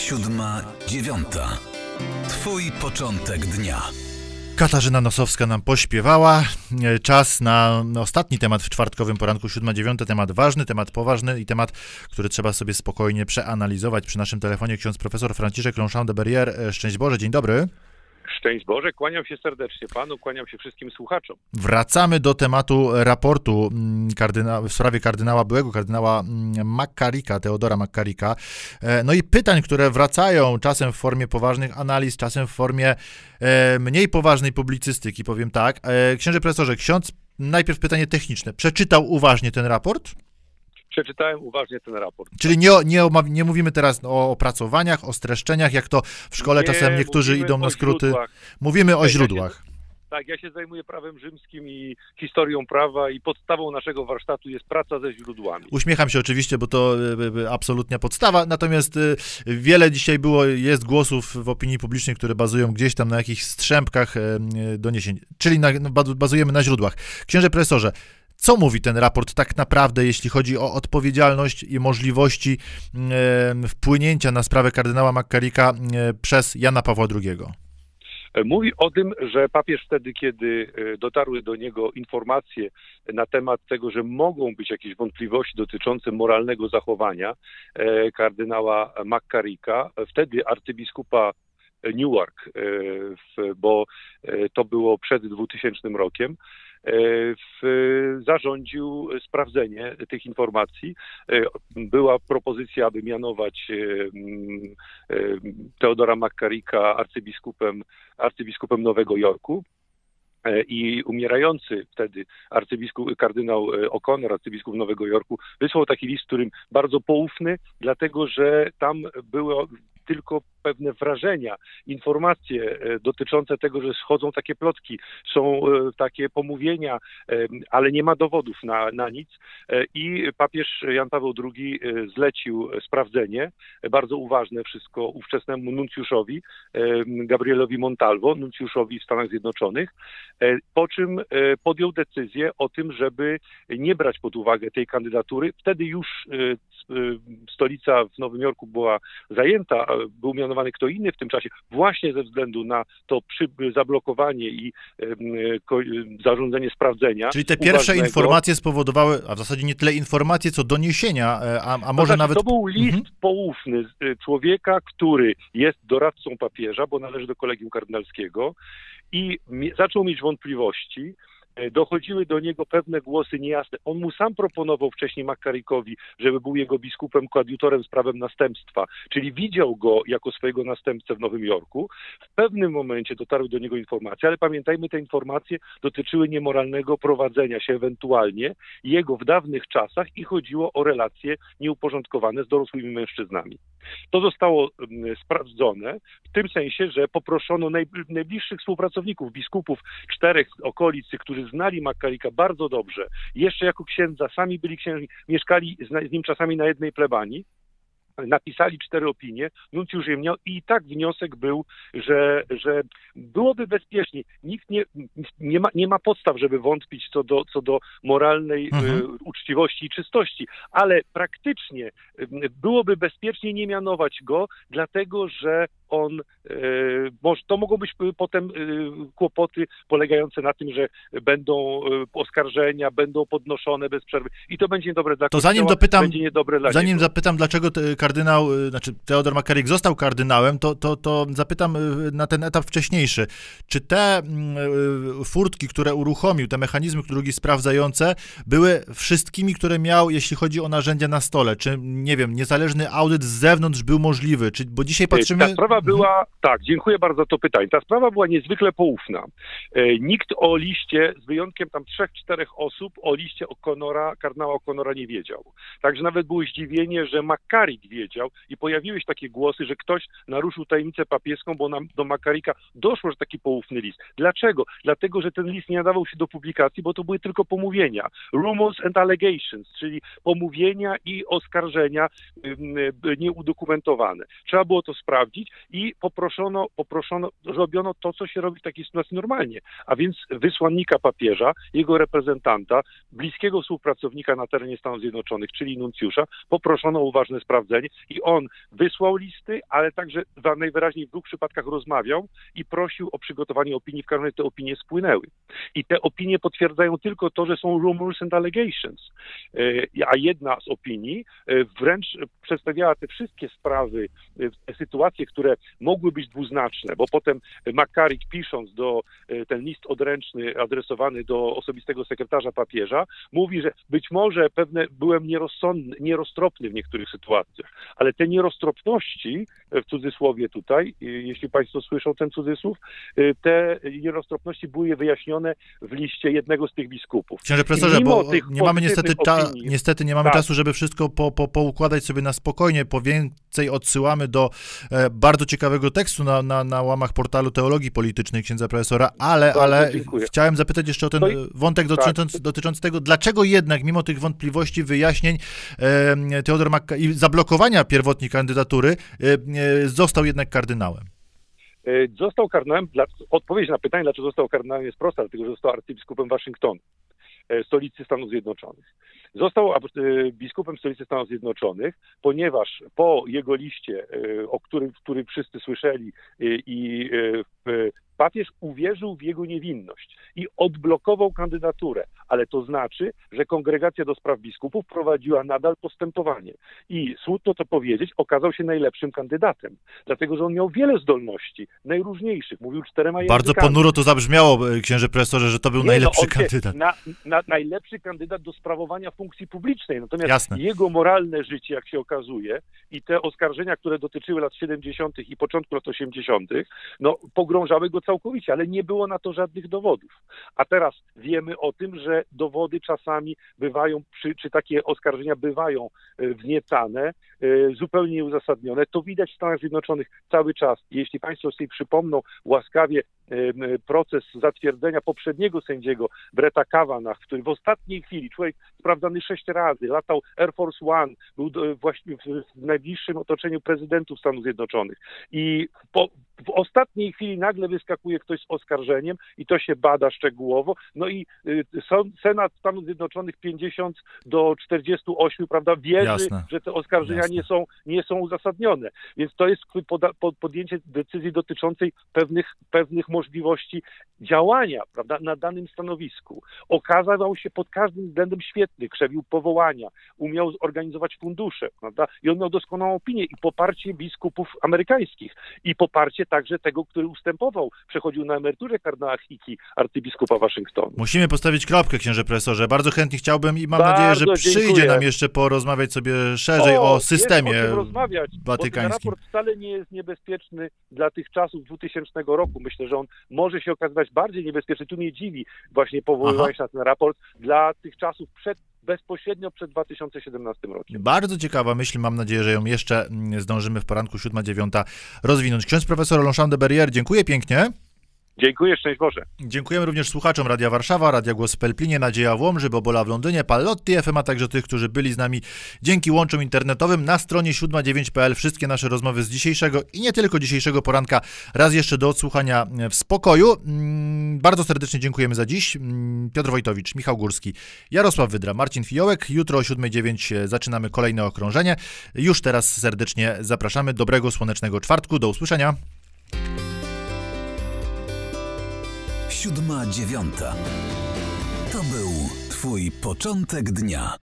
siódma, dziewiąta. Twój początek dnia. Katarzyna Nosowska nam pośpiewała. E, Czas na ostatni temat w czwartkowym poranku 7-9. Temat ważny, temat poważny i temat, który trzeba sobie spokojnie przeanalizować. Przy naszym telefonie ksiądz profesor Franciszek Longchamp de Berrier. E, Szczęść Boże, dzień dobry. Szczęść Boże, kłaniam się serdecznie panu, kłaniam się wszystkim słuchaczom. Wracamy do tematu raportu mm, kardyna, w sprawie kardynała, byłego kardynała mm, Makkarika, Teodora Makkarika. E, No i pytań, które wracają czasem w formie poważnych analiz, czasem w formie e, mniej poważnej publicystyki, powiem tak. E, Księże profesorze, ksiądz, najpierw pytanie techniczne. Przeczytał uważnie ten raport? Przeczytałem uważnie ten raport. Czyli nie, nie, nie mówimy teraz o opracowaniach, o streszczeniach, jak to w szkole Nie, czasem niektórzy idą na skróty. źródłach. Mówimy o źródłach. Tak, ja się zajmuję prawem rzymskim i historią prawa i podstawą naszego warsztatu jest praca ze źródłami. Uśmiecham się oczywiście, bo to e, e, absolutnia podstawa, natomiast e, wiele dzisiaj było, jest głosów w opinii publicznej, które bazują gdzieś tam na jakichś strzępkach doniesień, czyli na, no, ba- bazujemy na źródłach. Księże profesorze, co mówi ten raport tak naprawdę, jeśli chodzi o odpowiedzialność i możliwości e, wpłynięcia na sprawę kardynała Makkarika e, przez Jana Pawła II? Mówi o tym, że papież wtedy, kiedy e, dotarły do niego informacje na temat tego, że mogą być jakieś wątpliwości dotyczące moralnego zachowania e, kardynała Makkarika, wtedy arcybiskupa Newark, e, bo e, to było przed 2000 rokiem, e, w, zarządził sprawdzenie tych informacji. E, Była propozycja, aby mianować e, mm, e, Teodora Makkarika arcybiskupem, arcybiskupem Nowego Jorku. E, I umierający wtedy arcybiskup, kardynał e, O'Connor, arcybiskup Nowego Jorku, wysłał taki list, którym bardzo poufny, dlatego że tam były tylko pewne wrażenia, informacje e, dotyczące tego, że schodzą takie plotki, są e, takie pomówienia, e, ale nie ma dowodów na, na nic. I papież Jan Paweł II zlecił sprawdzenie, bardzo uważne wszystko ówczesnemu nuncjuszowi, Gabrielowi Montalvo, nuncjuszowi w Stanach Zjednoczonych, po czym podjął decyzję o tym, żeby nie brać pod uwagę tej kandydatury. Wtedy już stolica w Nowym Jorku była zajęta, był mianowany kto inny w tym czasie, właśnie ze względu na to przy, zablokowanie i e, e, zarządzenie sprawdzenia. Czyli te pierwsze uważnego. informacje spowodowały, a w zasadzie nie tyle informacje, co doniesienia, e, a, a To może znaczy, nawet... To był list Mhm. poufny człowieka, który jest doradcą papieża, bo należy do kolegium kardynalskiego i zaczął mieć wątpliwości. E, Dochodziły do niego pewne głosy niejasne. On mu sam proponował wcześniej Makkarikowi, żeby był jego biskupem, koadjutorem z prawem następstwa, czyli widział go jako swojego następcę w Nowym Jorku. W pewnym momencie dotarły do niego informacje, ale pamiętajmy, te informacje dotyczyły niemoralnego prowadzenia się ewentualnie jego w dawnych czasach i chodziło o relacje nieuporządkowane z dorosłymi mężczyznami. To zostało mm, sprawdzone w tym sensie, że poproszono najbl- najbliższych współpracowników, biskupów czterech okolicy, którzy znali Makkarika bardzo dobrze, jeszcze jako księdza, sami byli księżni, mieszkali z, nim czasami na jednej plebanii, napisali cztery opinie, nuncjusz je miał i tak wniosek był, że, że byłoby bezpiecznie. Nikt nie, nie, ma, nie ma podstaw, żeby wątpić co do, co do moralnej Mhm. y, uczciwości i czystości, ale praktycznie y, byłoby bezpiecznie nie mianować go, dlatego że on, może, to mogą być potem y, kłopoty polegające na tym, że będą y, oskarżenia, będą podnoszone bez przerwy i to będzie niedobre dla To zanim Kościoła, dopytam- niedobre dla Zanim niego. zapytam, dlaczego kardynał, znaczy Teodor Makaryk został kardynałem, to, to, to zapytam na ten etap wcześniejszy. Czy te mm, furtki, które uruchomił, te mechanizmy, drugi sprawdzające, były wszystkimi, które miał, jeśli chodzi o narzędzia na stole? Czy, nie wiem, niezależny audyt z zewnątrz był możliwy? Czy, bo dzisiaj patrzymy... Ta sprawa była, tak, dziękuję bardzo za to pytanie. Ta sprawa była niezwykle poufna. E, Nikt o liście, z wyjątkiem tam trzech, czterech osób, o liście O'Connora, kardynała O'Connora nie wiedział. Także nawet było zdziwienie, że Makarik wiedział i pojawiły się takie głosy, że ktoś naruszył tajemnicę papieską, bo nam, do Makarika doszło, że taki poufny list. Dlaczego? Dlatego, że ten list nie nadawał się do publikacji, bo to były tylko pomówienia. Rumors and allegations, czyli pomówienia i oskarżenia y, nieudokumentowane. Trzeba było to sprawdzić i poproszono, poproszono, robiono to, co się robi w takiej sytuacji normalnie, a więc wysłannika papieża, jego reprezentanta, bliskiego współpracownika na terenie Stanów Zjednoczonych, czyli nuncjusza, poproszono o uważne sprawdzenie i on wysłał listy, ale także najwyraźniej w dwóch przypadkach rozmawiał i prosił o przygotowanie opinii, w każdym razie te opinie spłynęły. I te opinie potwierdzają tylko to, że są rumors and allegations. E, a jedna z opinii e, wręcz przedstawiała te wszystkie sprawy, e, te sytuacje, które mogły być dwuznaczne, bo potem McCarrick pisząc do ten list odręczny adresowany do osobistego sekretarza papieża, mówi, że być może pewne byłem nierozsądny, nieroztropny w niektórych sytuacjach, ale te nieroztropności, w cudzysłowie tutaj, jeśli Państwo słyszą ten cudzysłów, te nieroztropności były wyjaśnione w liście jednego z tych biskupów. Księże profesorze, bo nie mamy niestety, ta, niestety nie mamy tak. czasu, żeby wszystko po, po, poukładać sobie na spokojnie, po więcej odsyłamy do e, bardzo ciekawego tekstu na, na, na łamach portalu Teologii Politycznej księdza profesora, ale, ale chciałem zapytać jeszcze o ten no i, wątek dotyczący, tak. dotyczący tego, dlaczego jednak mimo tych wątpliwości, wyjaśnień e, Teodor Makka i zablokowania pierwotnej kandydatury e, e, został jednak kardynałem. E, został kardynałem, dla, odpowiedź na pytanie, dlaczego został kardynałem jest prosta, dlatego że został arcybiskupem Waszyngtonu, e, stolicy Stanów Zjednoczonych. Został e, biskupem stolicy Stanów Zjednoczonych, ponieważ po jego liście, o którym, który wszyscy słyszeli i papież uwierzył w jego niewinność i odblokował kandydaturę, ale to znaczy, że kongregacja do spraw biskupów prowadziła nadal postępowanie. I smutno to powiedzieć, okazał się najlepszym kandydatem, dlatego że on miał wiele zdolności, najróżniejszych, mówił czterema językami. Bardzo ponuro to zabrzmiało, e, księże profesorze, że to był Nie, no, najlepszy no, kandydat. Na, na, najlepszy kandydat do sprawowania funkcji publicznej, natomiast Jasne. jego moralne życie, jak się okazuje, i te oskarżenia, które dotyczyły lat 70. i początku lat 80., no, pogrążały go całkowicie, ale nie było na to żadnych dowodów. A teraz wiemy o tym, że dowody czasami bywają, czy takie oskarżenia bywają e, wzniecane, e, zupełnie nieuzasadnione. To widać w Stanach Zjednoczonych cały czas. Jeśli Państwo sobie przypomną łaskawie proces zatwierdzenia poprzedniego sędziego Breta Kavanagh, który w ostatniej chwili, człowiek sprawdzany sześć razy, latał Air Force One, był właśnie w najbliższym otoczeniu prezydentów Stanów Zjednoczonych i po, w ostatniej chwili nagle wyskakuje ktoś z oskarżeniem i to się bada szczegółowo. No i y, Senat Stanów Zjednoczonych 50 do 48, prawda, wierzy, Jasne. że te oskarżenia nie są, nie są uzasadnione. Więc to jest podjęcie decyzji dotyczącej pewnych, pewnych możliwości działania, prawda, na danym stanowisku. Okazał się pod każdym względem świetny, krzewił powołania, umiał zorganizować fundusze, prawda, i on miał doskonałą opinię i poparcie biskupów amerykańskich i poparcie także tego, który ustępował, przechodził na emeryturę kardynała Hiki, arcybiskupa Waszyngtonu. Musimy postawić kropkę, księże profesorze. Bardzo chętnie chciałbym i mam Bardzo nadzieję, że przyjdzie dziękuję. nam jeszcze porozmawiać sobie szerzej o, o systemie jest o rozmawiać, watykańskim. Bo ten raport wcale nie jest niebezpieczny dla tych czasów 2000 roku. Myślę, że on może się okazywać bardziej niebezpieczny. Tu mnie dziwi właśnie powoływanie się na ten raport dla tych czasów przed bezpośrednio przed 2017 rokiem. Bardzo ciekawa myśl, mam nadzieję, że ją jeszcze mm, zdążymy w poranku 7-9 rozwinąć. Ksiądz profesor Longchamp de Berrier, dziękuję pięknie. Dziękuję, szczęść Boże. Dziękujemy również słuchaczom Radia Warszawa, Radia Głos w Pelplinie, Nadzieja w Łomży, Bobola w Londynie, Pallotti FM, a także tych, którzy byli z nami dzięki łączom internetowym na stronie 79.pl. Wszystkie nasze rozmowy z dzisiejszego i nie tylko dzisiejszego poranka raz jeszcze do odsłuchania w spokoju. Mm, bardzo serdecznie dziękujemy za dziś. Mm, Piotr Wojtowicz, Michał Górski, Jarosław Wydra, Marcin Fiołek. Jutro o 7.09 zaczynamy kolejne okrążenie. Już teraz serdecznie zapraszamy. Dobrego, słonecznego czwartku. Do usłyszenia. Siódma dziewiąta. To był Twój początek dnia.